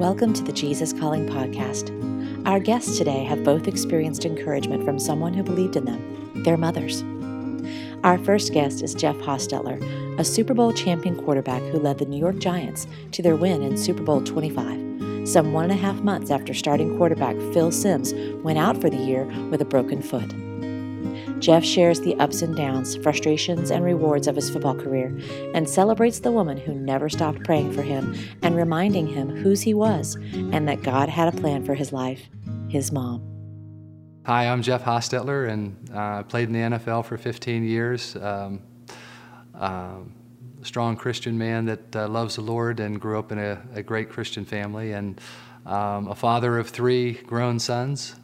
Welcome to the Jesus Calling podcast. Our guests today have both experienced encouragement from someone who believed in them, their mothers. Our first guest is Jeff Hostetler, a Super Bowl champion quarterback who led the New York Giants to their win in Super Bowl 25, some one and a half months after starting quarterback Phil Simms went out for the year with a broken foot. Jeff shares the ups and downs, frustrations, and rewards of his football career and celebrates the woman who never stopped praying for him and reminding him whose he was and that God had a plan for his life his mom. Hi, I'm Jeff Hostetler, and I uh, played in the NFL for 15 years. Um, um, strong Christian man that uh, loves the Lord and grew up in a, a great Christian family, and um, a father of three grown sons.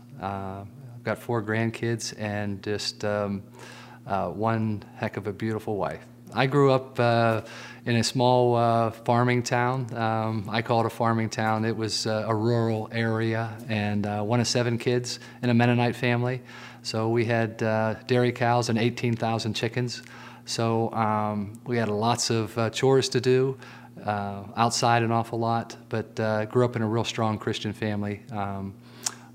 Got four grandkids, and just um, uh, one heck of a beautiful wife. I grew up uh, in a small uh, farming town. Um, I call it a farming town. It was uh, a rural area, and uh, one of seven kids in a Mennonite family. So we had uh, dairy cows and 18,000 chickens. So um, we had lots of uh, chores to do. outside an awful lot, but grew up in a real strong Christian family. Um,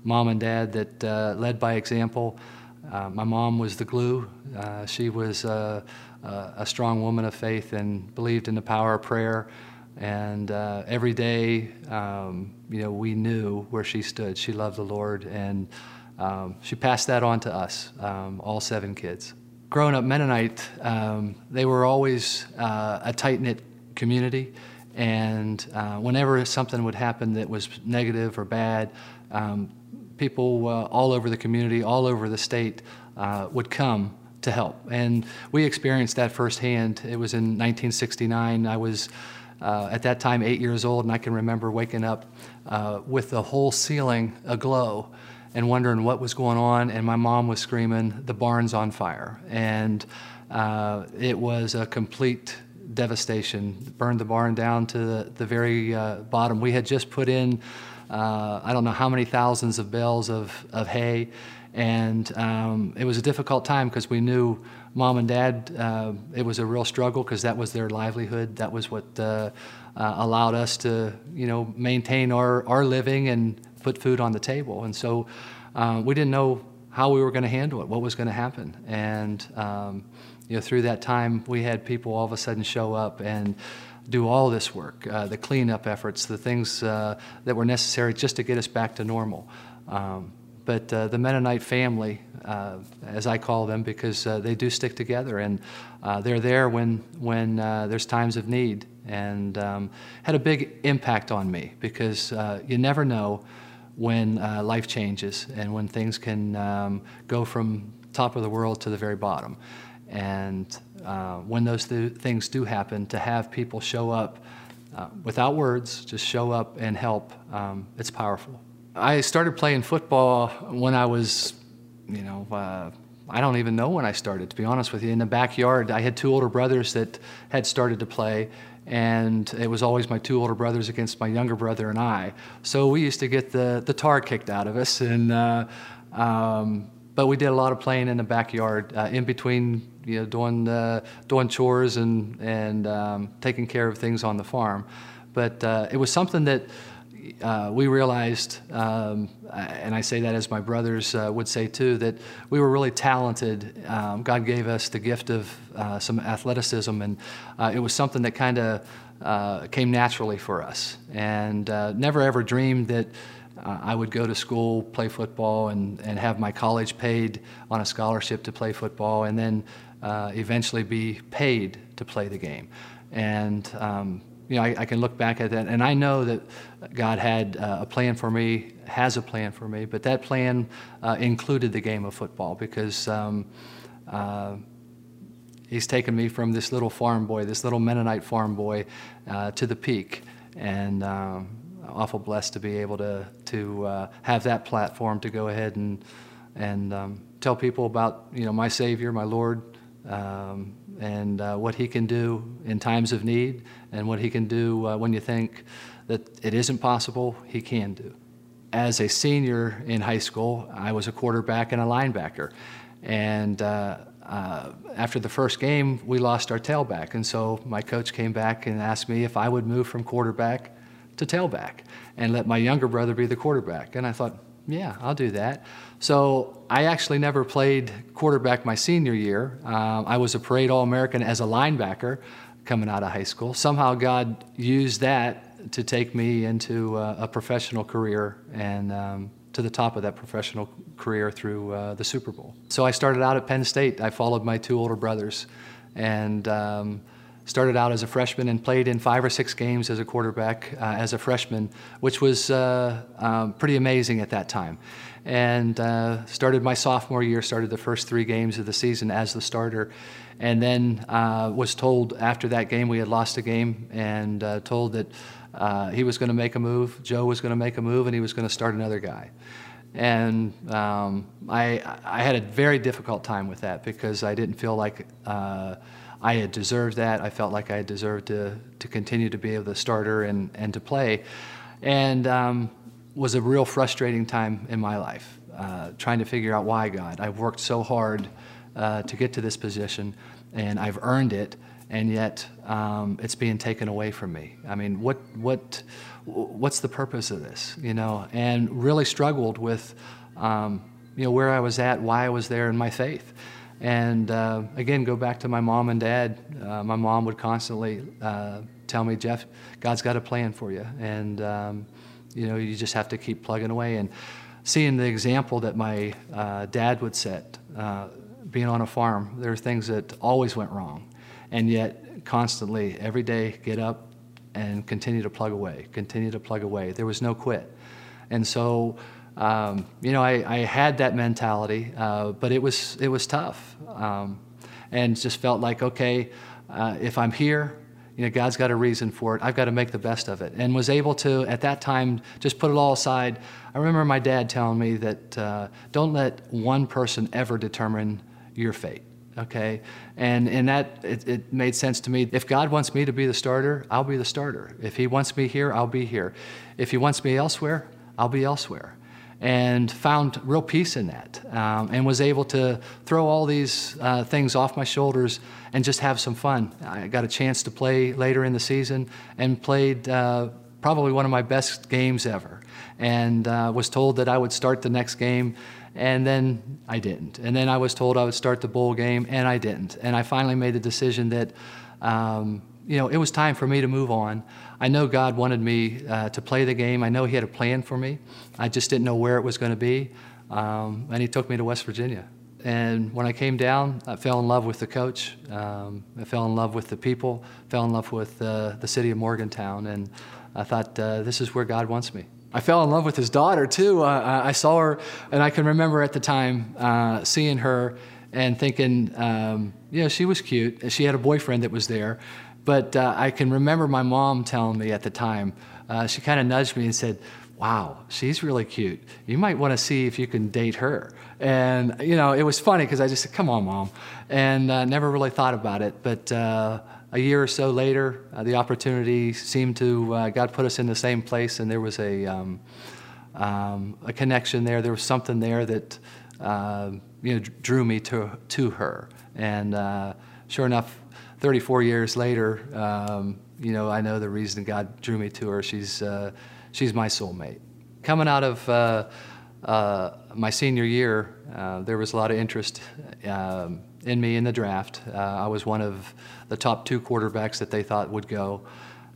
mom and dad that led by example. my mom was the glue. she was uh, a strong woman of faith and believed in the power of prayer. And uh, every day, um, you know, we knew where she stood. She loved the Lord, and um, she passed that on to us, um, all seven kids. Growing up Mennonite, um, they were always uh, a tight knit community, and uh, whenever something would happen that was negative or bad, um, people uh, all over the community, all over the state, uh, would come to help. And we experienced that firsthand. It was in 1969. I was uh, at that time eight years old, and I can remember waking up uh, with the whole ceiling aglow and wondering what was going on. And my mom was screaming, "The barn's on fire!" And uh, it was a complete devastation. Burned the barn down to the, the very uh, bottom. We had just put in. Uh, I don't know how many thousands of bales of, of hay, and um, it was a difficult time because we knew mom and dad, uh, it was a real struggle because that was their livelihood. That was what uh, uh, allowed us to, you know, maintain our, our living and put food on the table. And so uh, we didn't know how we were going to handle it, what was going to happen. And, um, you know, through that time, we had people all of a sudden show up and do all this work, uh, the cleanup efforts, the things uh, that were necessary just to get us back to normal. Um, but uh, the Mennonite family, uh, as I call them, because uh, they do stick together and they're there when, when there's times of need. And um, had a big impact on me because you never know when life changes and when things can um, go from top of the world to the very bottom. And when those th- things do happen, to have people show up without words, just show up and help, um, it's powerful. I started playing football when I was, you know, uh, I don't even know when I started, to be honest with you. In the backyard, I had two older brothers that had started to play, and it was always my two older brothers against my younger brother and I. So we used to get the, the tar kicked out of us, and uh, um, but we did a lot of playing in the backyard, uh, in between, you know, doing doing chores and and um, taking care of things on the farm. But uh, it was something that uh, we realized, um, and I say that as my brothers uh, would say too, that we were really talented. Um, God gave us the gift of uh, some athleticism, and it was something that kind of came naturally for us. And never ever dreamed that I would go to school, play football, and, and have my college paid on a scholarship to play football, and then eventually be paid to play the game. And um, you know, I, I, can look back at that, and I know that God had uh, a plan for me, has a plan for me, but that plan uh, included the game of football because um, uh, He's taken me from this little farm boy, this little Mennonite farm boy, uh, to the peak, and um, awful blessed to be able to to uh, have that platform to go ahead and and um, tell people about you know my Savior, my Lord. Um, and uh, what he can do in times of need, and what he can do uh, when you think that it isn't possible, he can do. As a senior in high school, I was a quarterback and a linebacker. And uh, uh after the first game, we lost our tailback. And so my coach came back and asked me if I would move from quarterback to tailback and let my younger brother be the quarterback. And I thought, yeah, I'll do that. So I actually never played quarterback my senior year. Um, I was a parade All American as a linebacker coming out of high school. Somehow God used that to take me into uh, a professional career and um, to the top of that professional career through uh, the Super Bowl. So I started out at Penn State. I followed my two older brothers and um, started out as a freshman and played in five or six games as a quarterback uh, as a freshman, which was uh, um, pretty amazing at that time. And uh, started my sophomore year, started the first three games of the season as the starter, and then uh, was told after that game we had lost a game and uh, told that uh, he was going to make a move, Joe was going to make a move, and he was going to start another guy. And um, I, I had a very difficult time with that because I didn't feel like uh, I had deserved that. I felt like I had deserved to, to continue to be the starter and, and to play. And um, was a real frustrating time in my life, uh, trying to figure out why God. I've worked so hard uh, to get to this position, and I've earned it, and yet um, it's being taken away from me. I mean, what, what, what's the purpose of this? You know, and really struggled with, um, you know, where I was at, why I was there, and my faith. And uh, again, go back to my mom and dad. Uh, my mom would constantly uh, tell me, Jeff, God's got a plan for you, and um, you know, you just have to keep plugging away. And seeing the example that my uh, dad would set, uh, being on a farm, there are things that always went wrong, and yet constantly, every day, get up and continue to plug away, continue to plug away. There was no quit, and so um, you know, I, I, had that mentality, uh, but it was it was tough, um, and just felt like okay, uh, if I'm here, you know, God's got a reason for it. I've got to make the best of it, and was able to at that time just put it all aside. I remember my dad telling me that uh, don't let one person ever determine your fate. Okay, and in that it, it made sense to me. If God wants me to be the starter, I'll be the starter. If He wants me here, I'll be here. If He wants me elsewhere, I'll be elsewhere and found real peace in that um, and was able to throw all these uh, things off my shoulders and just have some fun. I got a chance to play later in the season and played uh, probably one of my best games ever and uh, was told that I would start the next game and then I didn't. And then I was told I would start the bowl game and I didn't. And I finally made the decision that um, you know, it was time for me to move on. I know God wanted me uh, to play the game. I know He had a plan for me. I just didn't know where it was going to be. Um, and He took me to West Virginia. And when I came down, I fell in love with the coach. Um, I fell in love with the people, fell in love with uh, the city of Morgantown. And I thought, uh, this is where God wants me. I fell in love with his daughter, too. Uh, I saw her, and I can remember at the time uh, seeing her and thinking, um, you know, she was cute. She had a boyfriend that was there. But uh, I can remember my mom telling me at the time, uh, she kind of nudged me and said, Wow, she's really cute. You might want to see if you can date her. And, you know, it was funny because I just said, Come on, mom. And uh, never really thought about it. But uh, a year or so later, uh, the opportunity seemed to, uh, God put us in the same place, and there was a, um, um, a connection there. There was something there that, you know, drew me to, to her. And sure enough, 34 years later, um, you know, I know the reason God drew me to her. She's, uh, she's my soulmate. Coming out of uh, uh, my senior year, uh, there was a lot of interest um, in me in the draft. Uh, I was one of the top two quarterbacks that they thought would go.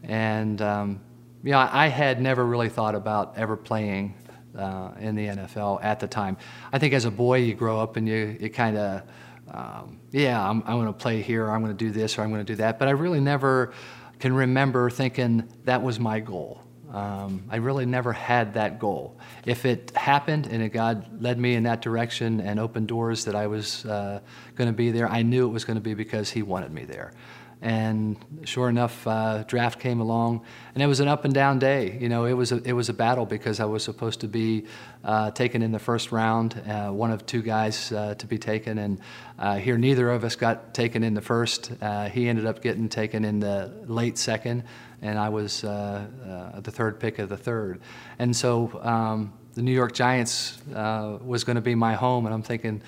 And, um, you know, I had never really thought about ever playing uh, in the NFL at the time. I think as a boy, you grow up and you, you kind of, um, yeah, I'm, I'm going to play here, or I'm going to do this, or I'm going to do that. But I really never can remember thinking that was my goal. Um, I really never had that goal. If it happened and God led me in that direction and opened doors that I was uh, going to be there, I knew it was going to be because He wanted me there. And sure enough, uh, draft came along, and it was an up and down day. You know, it was a, it was a battle because I was supposed to be uh, taken in the first round, uh, one of two guys uh, to be taken, and uh, here neither of us got taken in the first. Uh, he ended up getting taken in the late second, and I was the third pick of the third. And so um, the New York Giants was going to be my home, and I'm thinking,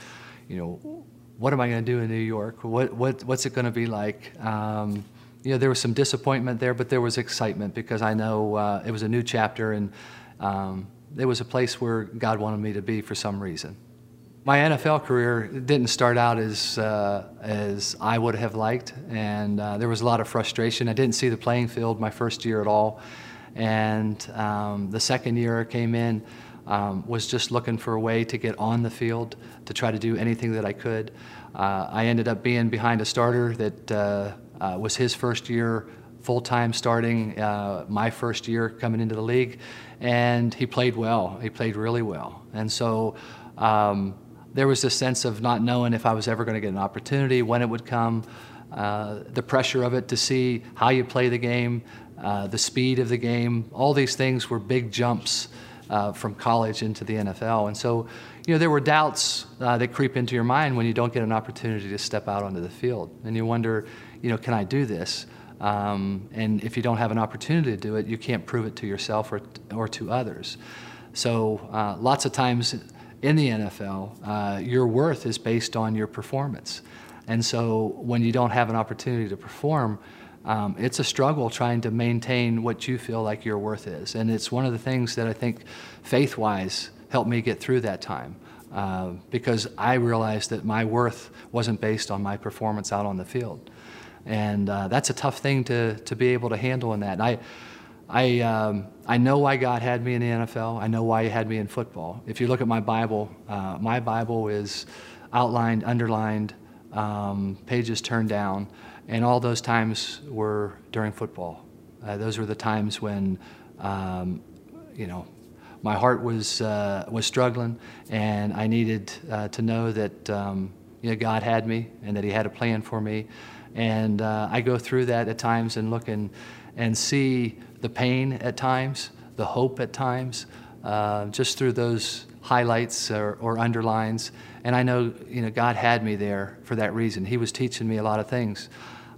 you know what am I going to do in New York? What, what, what's it going to be like? Um, you know, there was some disappointment there, but there was excitement because I know uh, it was a new chapter and um, it was a place where God wanted me to be for some reason. My NFL career didn't start out as, uh, as I would have liked, and uh, there was a lot of frustration. I didn't see the playing field my first year at all. And um, the second year I came in, um, was just looking for a way to get on the field to try to do anything that I could. Uh, I ended up being behind a starter that uh, uh, was his first year full time starting, uh, my first year coming into the league, and he played well. He played really well. And so um, there was this sense of not knowing if I was ever going to get an opportunity, when it would come. Uh, the pressure of it to see how you play the game, uh, the speed of the game, all these things were big jumps uh, from college into the NFL. And so, you know, there were doubts uh, that creep into your mind when you don't get an opportunity to step out onto the field. And you wonder, you know, can I do this? Um, and if you don't have an opportunity to do it, you can't prove it to yourself or, or to others. So, uh, lots of times in the NFL, uh, your worth is based on your performance. And so, when you don't have an opportunity to perform, um, it's a struggle trying to maintain what you feel like your worth is. And it's one of the things that I think faith wise helped me get through that time. Uh, because I realized that my worth wasn't based on my performance out on the field. And uh, that's a tough thing to, to be able to handle in that. And I, I, um, I know why God had me in the NFL. I know why He had me in football. If you look at my Bible, uh, my Bible is outlined, underlined, um, pages turned down. And all those times were during football. Uh, those were the times when, um, you know, my heart was uh, was struggling, and I needed uh, to know that um, you know God had me and that He had a plan for me. And uh, I go through that at times and look and and see the pain at times, the hope at times, uh, just through those highlights or, or underlines. And I know you know God had me there for that reason. He was teaching me a lot of things.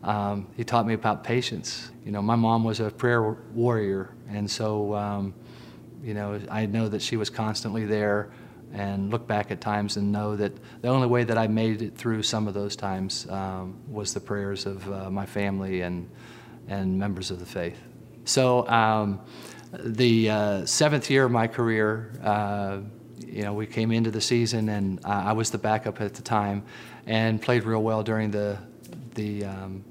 Um, he taught me about patience. You know, my mom was a prayer warrior, and so, um, you know, I know that she was constantly there and look back at times and know that the only way that I made it through some of those times um, was the prayers of uh, my family and, and members of the faith. So, um, the uh, seventh year of my career, uh, you know, we came into the season and I was the backup at the time and played real well during the, the um,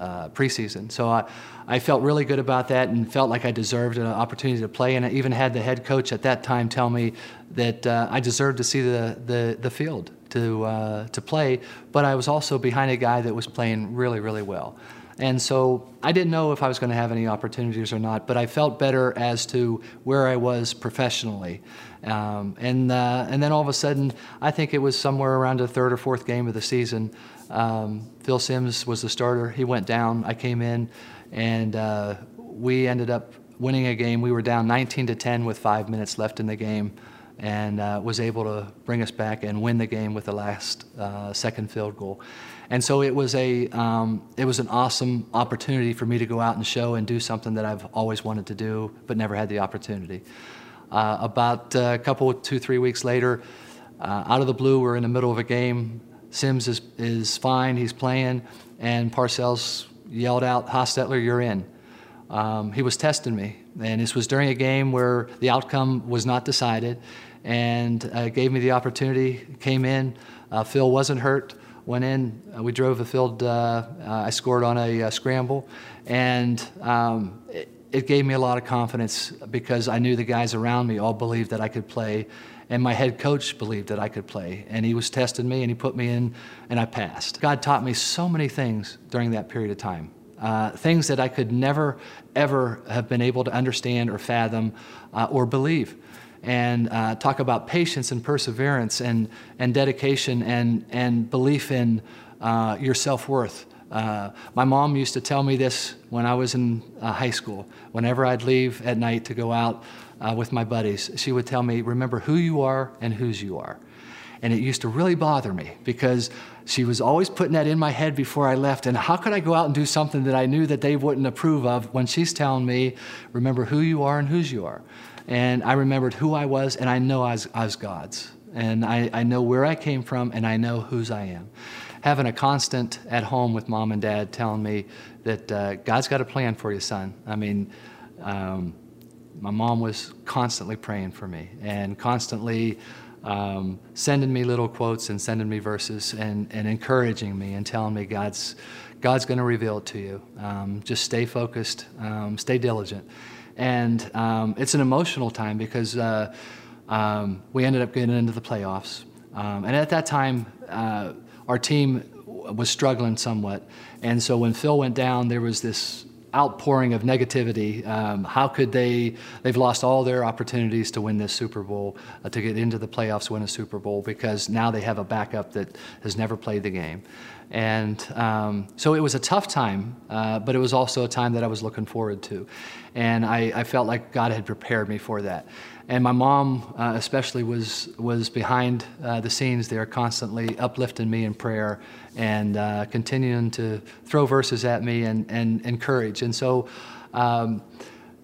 uh, preseason. So I, I felt really good about that and felt like I deserved an opportunity to play. And I even had the head coach at that time tell me that uh, I deserved to see the, the, the field to, uh, to play. But I was also behind a guy that was playing really, really well. And so I didn't know if I was going to have any opportunities or not, but I felt better as to where I was professionally. Um, and, uh, and then all of a sudden, I think it was somewhere around the third or fourth game of the season. Um, Phil Simms was the starter. He went down. I came in, and uh, we ended up winning a game. We were down 19 to 10 with five minutes left in the game, and uh, was able to bring us back and win the game with the last uh, second field goal. And so it was a um, it was an awesome opportunity for me to go out and show and do something that I've always wanted to do, but never had the opportunity. Uh, about a couple, two, three weeks later, uh, out of the blue, we're in the middle of a game. Simms is, is fine, he's playing, and Parcells yelled out, Hostetler, you're in. Um, he was testing me, and this was during a game where the outcome was not decided, and uh, gave me the opportunity, came in. Uh, Phil wasn't hurt, went in, uh, we drove the field, uh, uh, I scored on a uh, scramble, and um, it, it gave me a lot of confidence because I knew the guys around me all believed that I could play and my head coach believed that I could play. And he was testing me, and he put me in, and I passed. God taught me so many things during that period of time. Uh, things that I could never, ever have been able to understand or fathom uh, or believe. And uh, talk about patience and perseverance and, and dedication and, and belief in uh, your self worth. Uh, my mom used to tell me this when I was in uh, high school. Whenever I'd leave at night to go out uh, with my buddies, she would tell me, Remember who you are and whose you are. And it used to really bother me because she was always putting that in my head before I left. And how could I go out and do something that I knew that they wouldn't approve of when she's telling me, Remember who you are and whose you are? And I remembered who I was, and I know I was, I was God's. And I, I know where I came from, and I know whose I am. Having a constant at home with mom and dad telling me that uh, God's got a plan for you, son. I mean, um, my mom was constantly praying for me and constantly um, sending me little quotes and sending me verses and, and encouraging me and telling me God's, God's going to reveal it to you. Um, just stay focused, um, stay diligent. And um, it's an emotional time because uh, um, we ended up getting into the playoffs. And at that time, uh, our team was struggling somewhat. And so when Phil went down, there was this outpouring of negativity. Um, how could they? They've lost all their opportunities to win this Super Bowl, uh, to get into the playoffs, win a Super Bowl, because now they have a backup that has never played the game. And um, so it was a tough time, uh, but it was also a time that I was looking forward to. And I, I felt like God had prepared me for that. And my mom, uh, especially, was, was behind uh, the scenes there, constantly uplifting me in prayer and uh, continuing to throw verses at me and, and encourage. And so, um,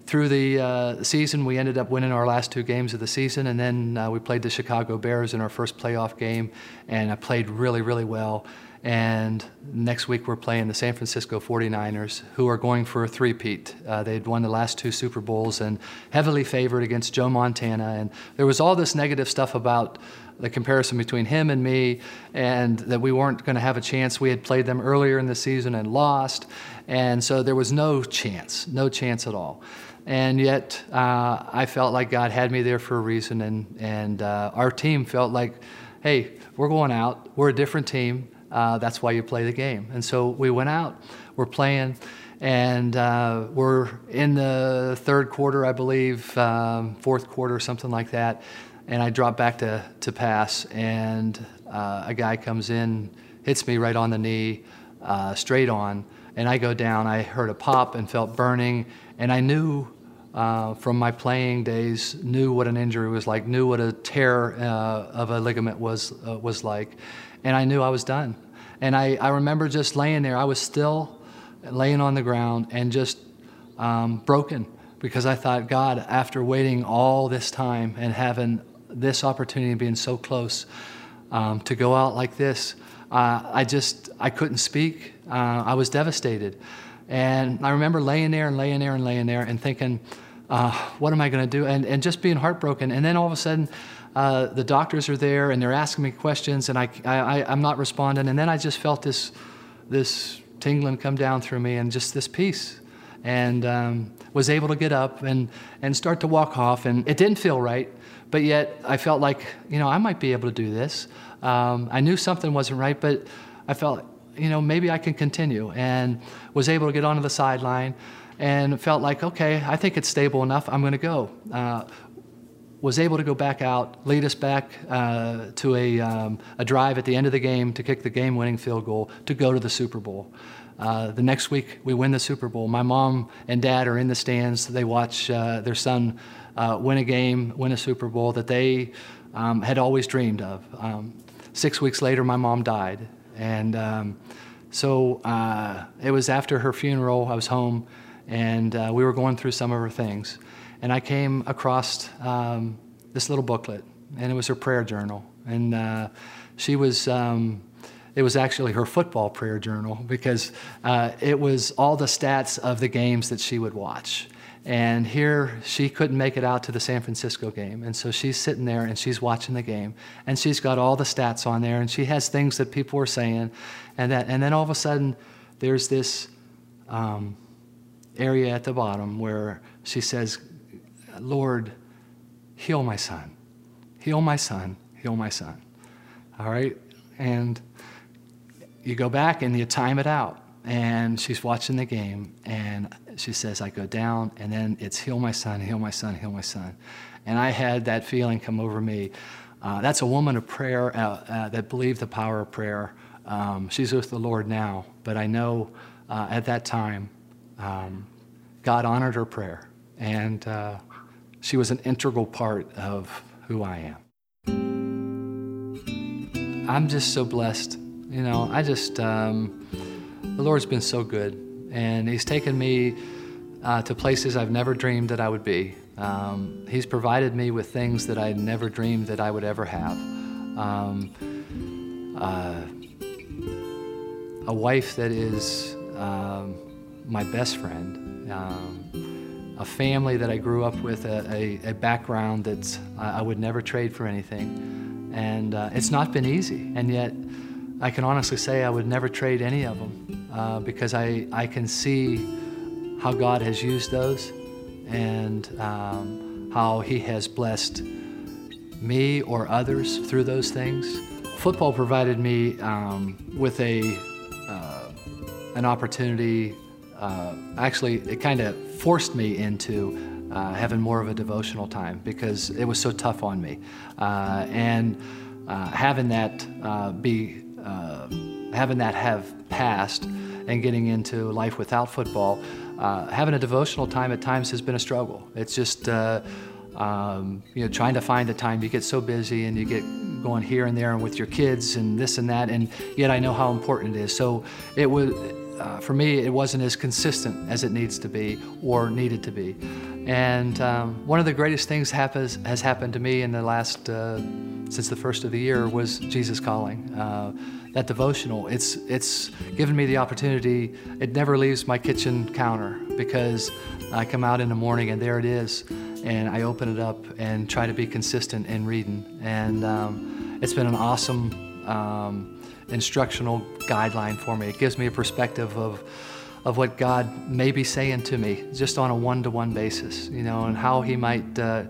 through the uh, season, we ended up winning our last two games of the season, and then uh, we played the Chicago Bears in our first playoff game, and I played really, really well. And next week we're playing the San Francisco 49ers, who are going for a three-peat. Uh, they'd won the last two Super Bowls and heavily favored against Joe Montana. And there was all this negative stuff about the comparison between him and me, and that we weren't going to have a chance. We had played them earlier in the season and lost, and so there was no chance, no chance at all. And yet, uh, I felt like God had me there for a reason, and and uh, our team felt like, hey, we're going out. We're a different team. Uh, that's why you play the game. And so we went out, we're playing, and uh, we're in the third quarter, I believe, um, fourth quarter, something like that. And I drop back to, to pass, and uh, a guy comes in, hits me right on the knee, uh, straight on, and I go down. I heard a pop and felt burning, and I knew uh, from my playing days, knew what an injury was like, knew what a tear uh, of a ligament was, uh, was like and I knew I was done. And I, I remember just laying there. I was still laying on the ground and just um, broken because I thought, God, after waiting all this time and having this opportunity and being so close um, to go out like this, uh, I just I couldn't speak. Uh, I was devastated, and I remember laying there and laying there and laying there and thinking, uh, what am I going to do? And and just being heartbroken. And then all of a sudden, uh, the doctors are there and they're asking me questions and I, I, I'm not responding. And then I just felt this, this tingling come down through me and just this peace. And um, was able to get up and, and start to walk off. And it didn't feel right, but yet I felt like, you know, I might be able to do this. Um, I knew something wasn't right, but I felt, you know, maybe I can continue. And was able to get onto the sideline and felt like, okay, I think it's stable enough. I'm going to go. Uh, was able to go back out, lead us back uh, to a, um, a drive at the end of the game to kick the game winning field goal to go to the Super Bowl. Uh, the next week, we win the Super Bowl. My mom and dad are in the stands. They watch uh, their son uh, win a game, win a Super Bowl that they um, had always dreamed of. Um, six weeks later, my mom died. And um, so uh, it was after her funeral, I was home, and uh, we were going through some of her things and I came across um, this little booklet, and it was her prayer journal. And uh, she was, um, it was actually her football prayer journal because uh, it was all the stats of the games that she would watch. And here she couldn't make it out to the San Francisco game. And so she's sitting there and she's watching the game. And she's got all the stats on there and she has things that people are saying. And, that, and then all of a sudden, there's this um, area at the bottom where she says, Lord, heal my son. Heal my son. Heal my son. All right? And you go back and you time it out. And she's watching the game, and she says, I go down, and then it's heal my son, heal my son, heal my son. And I had that feeling come over me. Uh, that's a woman of prayer uh, uh, that believed the power of prayer. Um, she's with the Lord now, but I know uh, at that time, um, God honored her prayer. And uh, she was an integral part of who I am. I'm just so blessed. You know, I just, um, the Lord's been so good, and He's taken me uh, to places I've never dreamed that I would be. Um, he's provided me with things that I never dreamed that I would ever have. Um, uh, a wife that is um, my best friend, um, a family that I grew up with, a, a, a background that I would never trade for anything. And uh, it's not been easy, and yet I can honestly say I would never trade any of them uh, because I, I can see how God has used those and um, how He has blessed me or others through those things. Football provided me um, with a uh, an opportunity. Uh, actually, it kind of forced me into uh, having more of a devotional time because it was so tough on me, uh, and uh, having that uh, be having that have passed and getting into life without football, having a devotional time at times has been a struggle. It's just um, you know, trying to find the time. You get so busy and you get going here and there and with your kids and this and that, and yet I know how important it is. So it was, uh, for me, it wasn't as consistent as it needs to be or needed to be. And um, one of the greatest things happens, has happened to me in the last, uh, since the first of the year, was Jesus Calling. Uh, that devotional, it's, it's given me the opportunity, it never leaves my kitchen counter because I come out in the morning and there it is and I open it up and try to be consistent in reading. And um, it's been an awesome um, instructional guideline for me. It gives me a perspective of of what God may be saying to me, just on a one-to-one basis, you know, and how He might. Uh,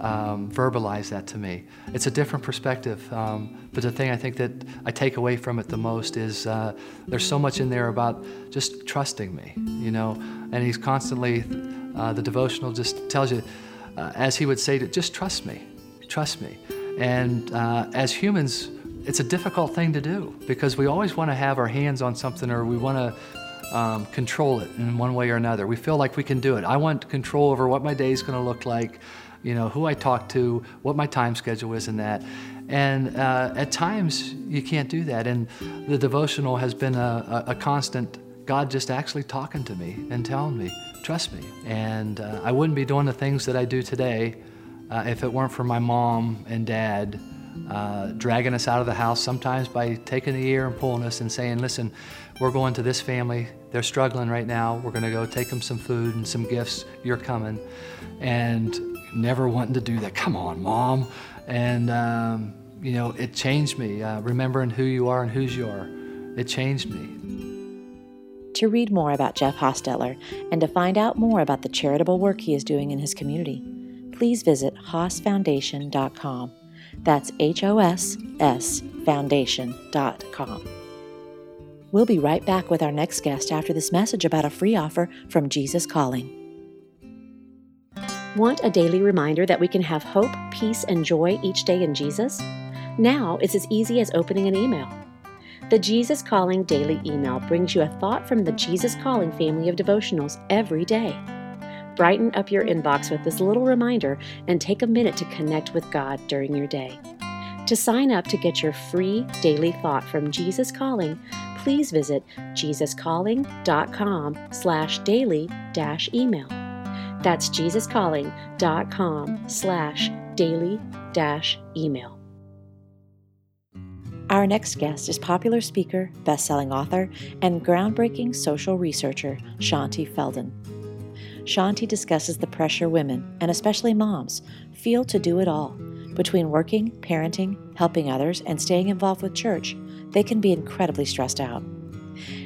um, verbalize that to me. It's a different perspective. Um, but the thing I think that I take away from it the most is uh, there's so much in there about just trusting me, you know. And he's constantly, uh, the devotional just tells you, uh, as he would say, to just trust me, trust me. And uh, as humans, it's a difficult thing to do because we always want to have our hands on something or we want to um, control it in one way or another. We feel like we can do it. I want control over what my day is going to look like, you know, who I talk to, what my time schedule is, and that. And uh, at times, you can't do that. And the devotional has been a, a, a constant God just actually talking to me and telling me, trust me. And uh, I wouldn't be doing the things that I do today uh, if it weren't for my mom and dad uh, dragging us out of the house, sometimes by taking the ear and pulling us and saying, listen, we're going to this family. They're struggling right now. We're going to go take them some food and some gifts. You're coming. And never wanting to do that. Come on, mom. And, um, you know, it changed me. Uh, remembering who you are and whose you are, it changed me. To read more about Jeff Hostetler and to find out more about the charitable work he is doing in his community, please visit hossfoundation.com. That's H O S S foundation.com. We'll be right back with our next guest after this message about a free offer from Jesus Calling. Want a daily reminder that we can have hope, peace, and joy each day in Jesus? Now it's as easy as opening an email. The Jesus Calling Daily email brings you a thought from the Jesus Calling family of devotionals every day. Brighten up your inbox with this little reminder and take a minute to connect with God during your day. To sign up to get your free daily thought from Jesus Calling, please visit jesuscalling.com slash daily dash email. That's jesuscalling.com slash daily dash email. Our next guest is popular speaker, best-selling author, and groundbreaking social researcher Shaunti Feldhahn. Shaunti discusses the pressure women, and especially moms, feel to do it all. Between working, parenting, helping others, and staying involved with church, they can be incredibly stressed out.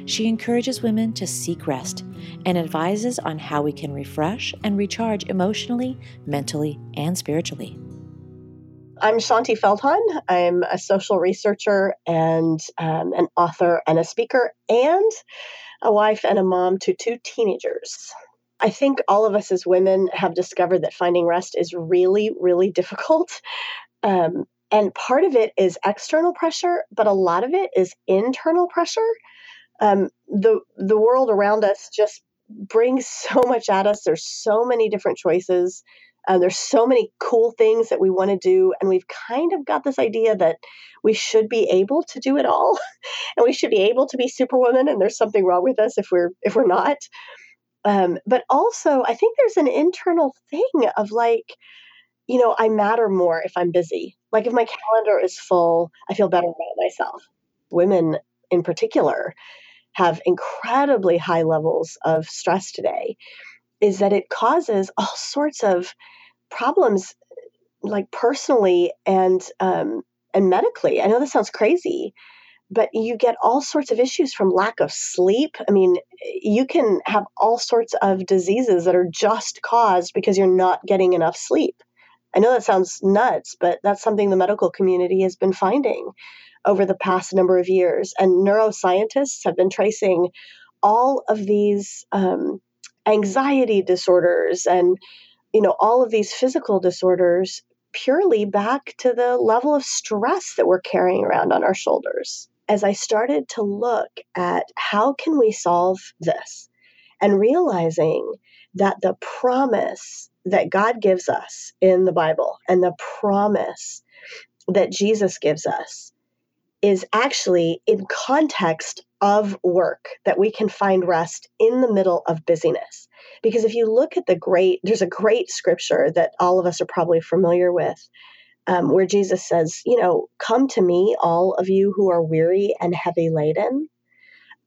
She encourages women to seek rest and advises on how we can refresh and recharge emotionally, mentally, and spiritually. I'm Shaunti Feldhahn. I'm a social researcher and um, an author and a speaker and a wife and a mom to two teenagers. I think all of us as women have discovered that finding rest is really, really difficult. Um, and part of it is external pressure, but a lot of it is internal pressure. Um, the the world around us just brings so much at us. There's so many different choices. Uh, there's so many cool things that we want to do, and we've kind of got this idea that we should be able to do it all, and we should be able to be superwoman. And there's something wrong with us if we're if we're not. Um, but also, I think there's an internal thing of like, you know, I matter more if I'm busy. Like if my calendar is full, I feel better about myself. Women in particular have incredibly high levels of stress today is that it causes all sorts of problems like personally and um, and medically i know this sounds crazy but you get all sorts of issues from lack of sleep. I mean, you can have all sorts of diseases that are just caused because you're not getting enough sleep. I know that sounds nuts, but that's something the medical community has been finding over the past number of years. And neuroscientists have been tracing all of these um, anxiety disorders and you know all of these physical disorders purely back to the level of stress that we're carrying around on our shoulders as I started to look at how can we solve this and realizing that the promise that God gives us in the Bible and the promise that Jesus gives us is actually in context of work that we can find rest in the middle of busyness. Because if you look at the great, there's a great scripture that all of us are probably familiar with um, where Jesus says, You know, come to me, all of you who are weary and heavy laden,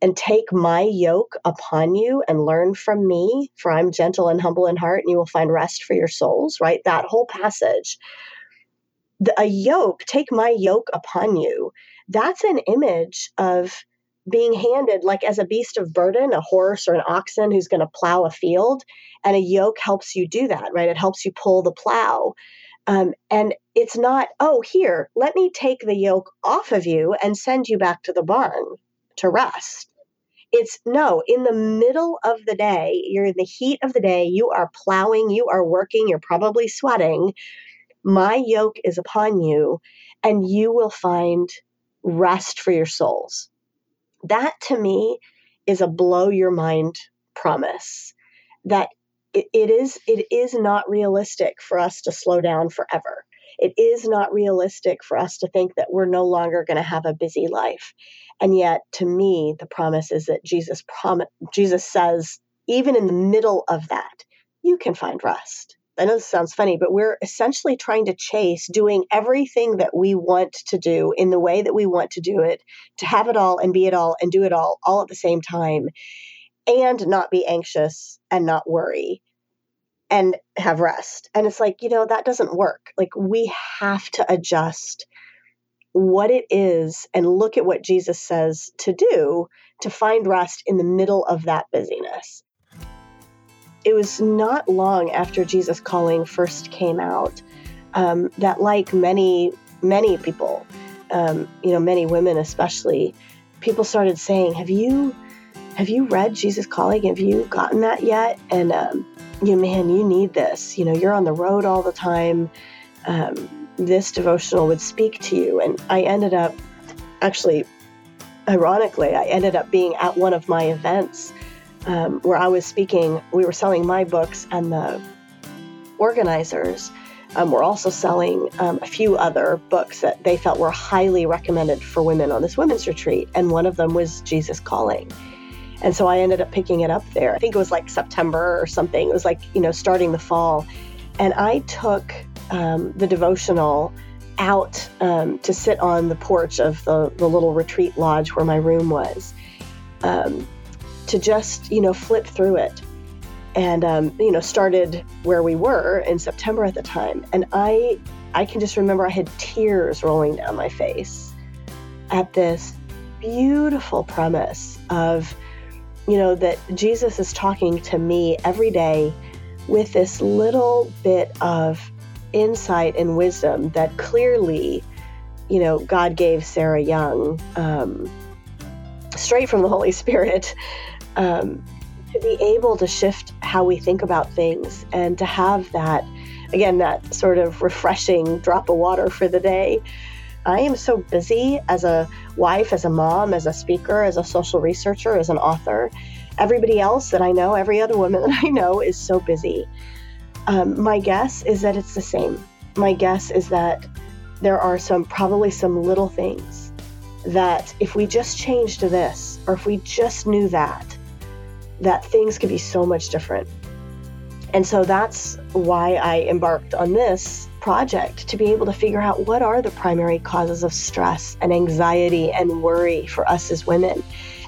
and take my yoke upon you and learn from me, for I'm gentle and humble in heart, and you will find rest for your souls, right? That whole passage. The, a yoke, take my yoke upon you. That's an image of being handed like as a beast of burden, a horse or an oxen who's going to plow a field. And a yoke helps you do that, right? It helps you pull the plow. Um, and it's not, oh, here, let me take the yoke off of you and send you back to the barn to rest. It's no, in the middle of the day, you're in the heat of the day, you are plowing, you are working, you're probably sweating. My yoke is upon you, and you will find rest for your souls. That to me is a blow your mind promise that it, it is it is not realistic for us to slow down forever. It is not realistic for us to think that we're no longer going to have a busy life. And yet to me the promise is that Jesus prom- Jesus says even in the middle of that you can find rest. I know this sounds funny, but we're essentially trying to chase doing everything that we want to do in the way that we want to do it, to have it all and be it all and do it all all at the same time and not be anxious and not worry and have rest. And it's like, you know, that doesn't work. Like, we have to adjust what it is and look at what Jesus says to do to find rest in the middle of that busyness. It was not long after Jesus Calling first came out um, that, like many, many people, um, you know, many women especially, people started saying, "Have you, have you read Jesus Calling? Have you gotten that yet?" And um, you man, you need this. You know, you're on the road all the time. Um, this devotional would speak to you. And I ended up, actually, ironically, I ended up being at one of my events um, where I was speaking. We were selling my books, and the organizers um, were also selling um, a few other books that they felt were highly recommended for women on this women's retreat. And one of them was Jesus Calling. And so I ended up picking it up there. I think it was like September or something. It was like, you know, starting the fall. And I took um, the devotional out um, to sit on the porch of the, the little retreat lodge where my room was um, to just, you know, flip through it. And, um, you know, started where we were in September at the time. And I, I can just remember I had tears rolling down my face at this beautiful premise of you know, that Jesus is talking to me every day with this little bit of insight and wisdom that clearly, you know, God gave Sarah Young um, straight from the Holy Spirit um, to be able to shift how we think about things and to have that, again, that sort of refreshing drop of water for the day. I am so busy as a wife, as a mom, as a speaker, as a social researcher, as an author. Everybody else that I know, every other woman that I know, is so busy. Um, my guess is that it's the same. My guess is that there are some, probably some little things that if we just changed this, or if we just knew that, that things could be so much different. And so that's why I embarked on this project to be able to figure out what are the primary causes of stress and anxiety and worry for us as women,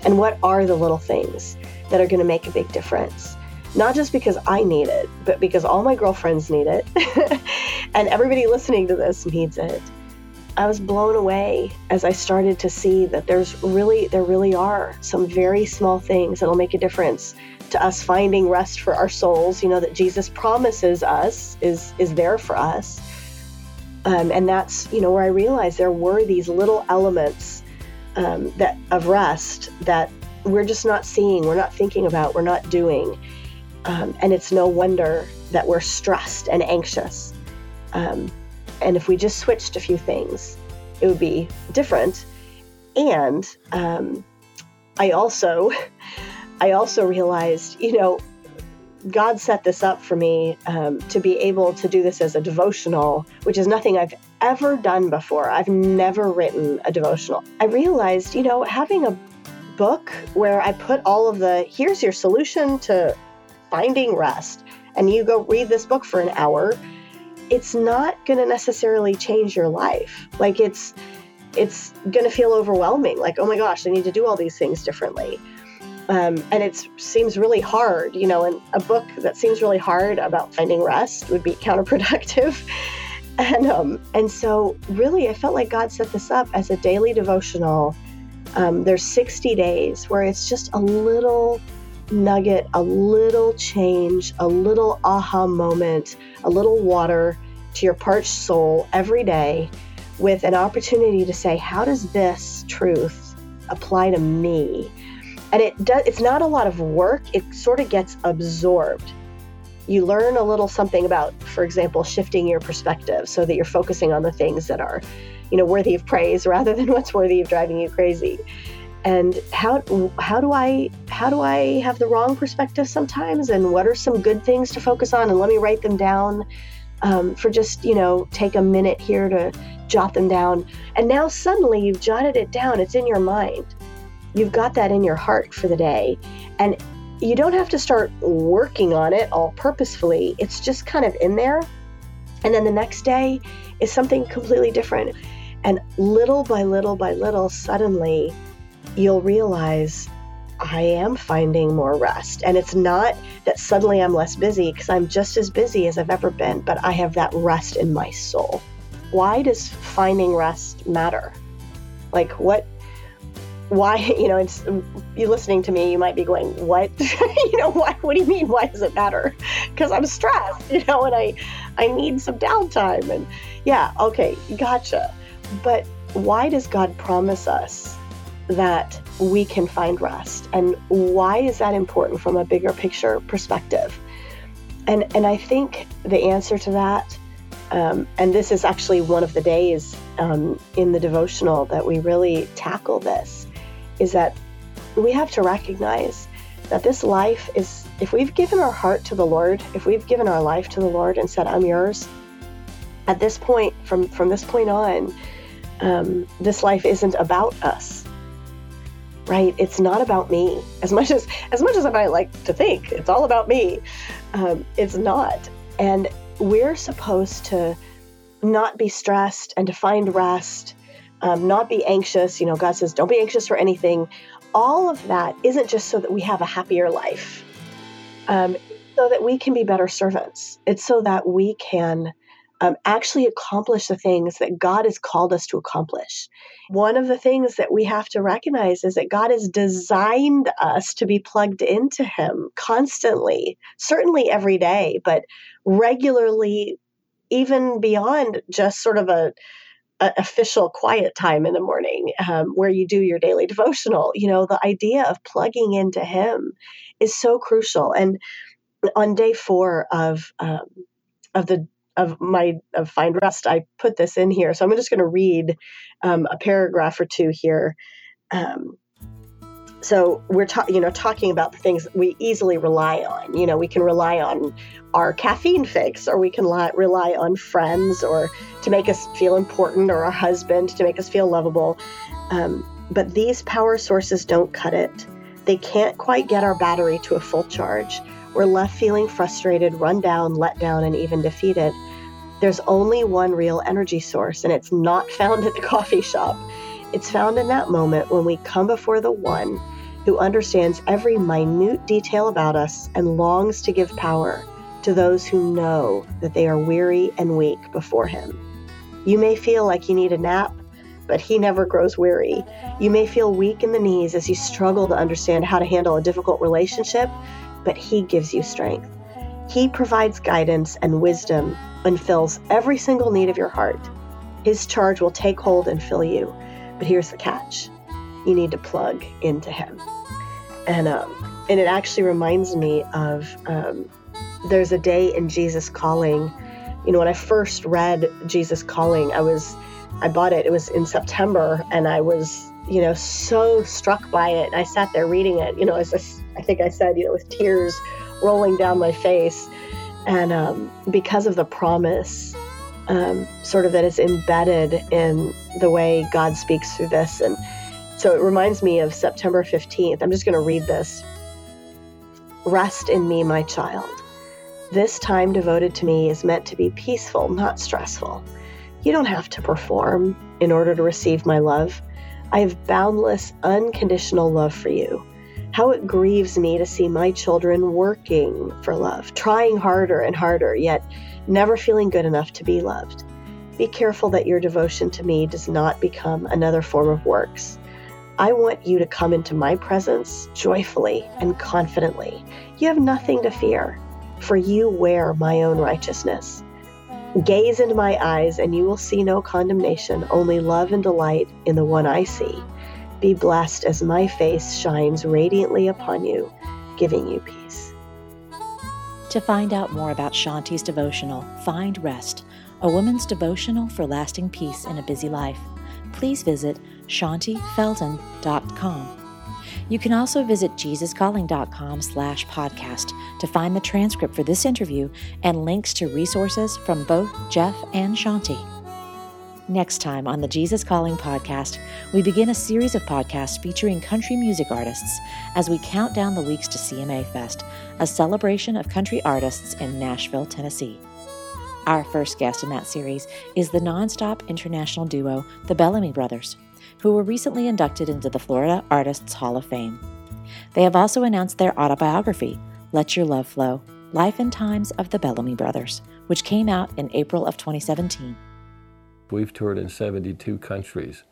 and what are the little things that are going to make a big difference. Not just because I need it, but because all my girlfriends need it, and everybody listening to this needs it. I was blown away as I started to see that there's really, there really are some very small things that'll make a difference to us finding rest for our souls. You know that Jesus promises us is is there for us, um, and that's you know where I realized there were these little elements um, that of rest that we're just not seeing, we're not thinking about, we're not doing, um, and it's no wonder that we're stressed and anxious. Um, and if we just switched a few things, it would be different. And um, I also, I also realized, you know, God set this up for me um, to be able to do this as a devotional, which is nothing I've ever done before. I've never written a devotional. I realized, you know, having a book where I put all of the here's your solution to finding rest, and you go read this book for an hour, it's not going to necessarily change your life. Like it's it's going to feel overwhelming. Like, oh my gosh, I need to do all these things differently. Um, and it seems really hard, you know, and a book that seems really hard about finding rest would be counterproductive. and um, and so really, I felt like God set this up as a daily devotional. Um, there's 60 days where it's just a little nugget, a little change, a little aha moment, a little water to your parched soul every day with an opportunity to say, how does this truth apply to me? And it does it's not a lot of work, it sort of gets absorbed. You learn a little something about, for example, shifting your perspective so that you're focusing on the things that are, you know, worthy of praise rather than what's worthy of driving you crazy and how how do I how do I have the wrong perspective sometimes? And what are some good things to focus on? And let me write them down um, for just you know take a minute here to jot them down. And now suddenly you've jotted it down. It's in your mind. You've got that in your heart for the day. And you don't have to start working on it all purposefully. It's just kind of in there. And then the next day is something completely different. And little by little by little suddenly you'll realize I am finding more rest. And it's not that suddenly I'm less busy because I'm just as busy as I've ever been, but I have that rest in my soul. Why does finding rest matter? Like, what? Why, you know, it's you listening to me, you might be going, What? you know, why what do you mean? Why does it matter? Because I'm stressed, you know, and I I need some downtime. And yeah, okay, gotcha. But why does God promise us that we can find rest. And why is that important from a bigger picture perspective? And, and I think the answer to that, um, and this is actually one of the days um, in the devotional that we really tackle this, is that we have to recognize that this life is, if we've given our heart to the Lord, if we've given our life to the Lord and said, I'm yours, at this point, from, from this point on, um, this life isn't about us right? It's not about me as much as as much as I might like to think. It's all about me. Um, it's not, and we're supposed to not be stressed and to find rest, um, not be anxious. You know, God says, "Don't be anxious for anything." All of that isn't just so that we have a happier life, um, so that we can be better servants. It's so that we can um, actually accomplish the things that God has called us to accomplish. One of the things that we have to recognize is that God has designed us to be plugged into Him constantly, certainly every day, but regularly, even beyond just sort of a, official quiet time in the morning um, where you do your daily devotional. You know, the idea of plugging into Him is so crucial. And on day four of um, of the of my of find rest i put this in here. So i'm just going to read um, a paragraph or two here. Um, so we're ta- you know talking about the things we easily rely on. You know we can rely on our caffeine fix or we can li- rely on friends or to make us feel important or our husband to make us feel lovable. Um, but these power sources don't cut it. They can't quite get our battery to a full charge we're left feeling frustrated, run down, let down, and even defeated, there's only one real energy source, and it's not found at the coffee shop. It's found in that moment when we come before the one who understands every minute detail about us and longs to give power to those who know that they are weary and weak before him. You may feel like you need a nap, but he never grows weary. You may feel weak in the knees as you struggle to understand how to handle a difficult relationship, but he gives you strength. He provides guidance and wisdom and fills every single need of your heart. His charge will take hold and fill you. But here's the catch you need to plug into him. And, um, and it actually reminds me of um, there's a day in Jesus Calling. You know, when I first read Jesus Calling, I was, I bought it, it was in September, and I was, you know, so struck by it. I sat there reading it, you know, as I think I said, you know, with tears rolling down my face. And um, because of the promise, um, sort of that is embedded in the way God speaks through this. And so it reminds me of September 15th. I'm just going to read this. Rest in me, my child. This time devoted to me is meant to be peaceful, not stressful. You don't have to perform in order to receive my love. I have boundless, unconditional love for you. How it grieves me to see my children working for love, trying harder and harder, yet never feeling good enough to be loved. Be careful that your devotion to me does not become another form of works. I want you to come into my presence joyfully and confidently. You have nothing to fear, for you wear my own righteousness. Gaze into my eyes, and you will see no condemnation, only love and delight in the one I see. Be blessed as my face shines radiantly upon you, giving you peace. To find out more about Shaunti's devotional, Find Rest, a woman's devotional for lasting peace in a busy life, please visit shauntifeldhahn.com. You can also visit jesuscalling.com slash podcast to find the transcript for this interview and links to resources from both Jeff and Shaunti. Next time on the Jesus Calling podcast, we begin a series of podcasts featuring country music artists as we count down the weeks to CMA Fest, a celebration of country artists in Nashville, Tennessee. Our first guest in that series is the nonstop international duo, the Bellamy Brothers, who were recently inducted into the Florida Artists Hall of Fame. They have also announced their autobiography, Let Your Love Flow Life and Times of the Bellamy Brothers, which came out in April of 2017. We've toured in 72 countries.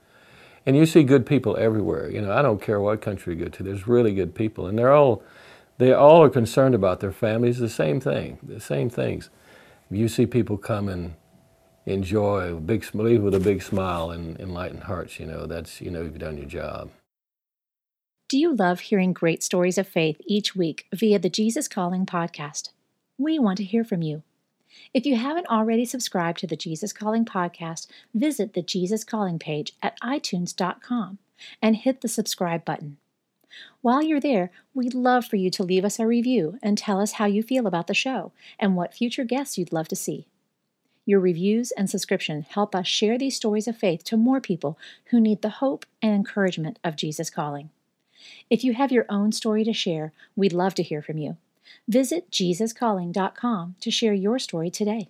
And you see good people everywhere. You know, I don't care what country you go to, there's really good people. And they're all, they all are concerned about their families, the same thing, the same things you see people come and enjoy, big, leave with a big smile and enlightened hearts, you know, that's, you know, you've done your job. Do you love hearing great stories of faith each week via the Jesus Calling podcast? We want to hear from you. If you haven't already subscribed to the Jesus Calling podcast, visit the Jesus Calling page at itunes.com and hit the subscribe button. While you're there, we'd love for you to leave us a review and tell us how you feel about the show and what future guests you'd love to see. Your reviews and subscription help us share these stories of faith to more people who need the hope and encouragement of Jesus calling. If you have your own story to share, we'd love to hear from you. Visit JesusCalling.com to share your story today.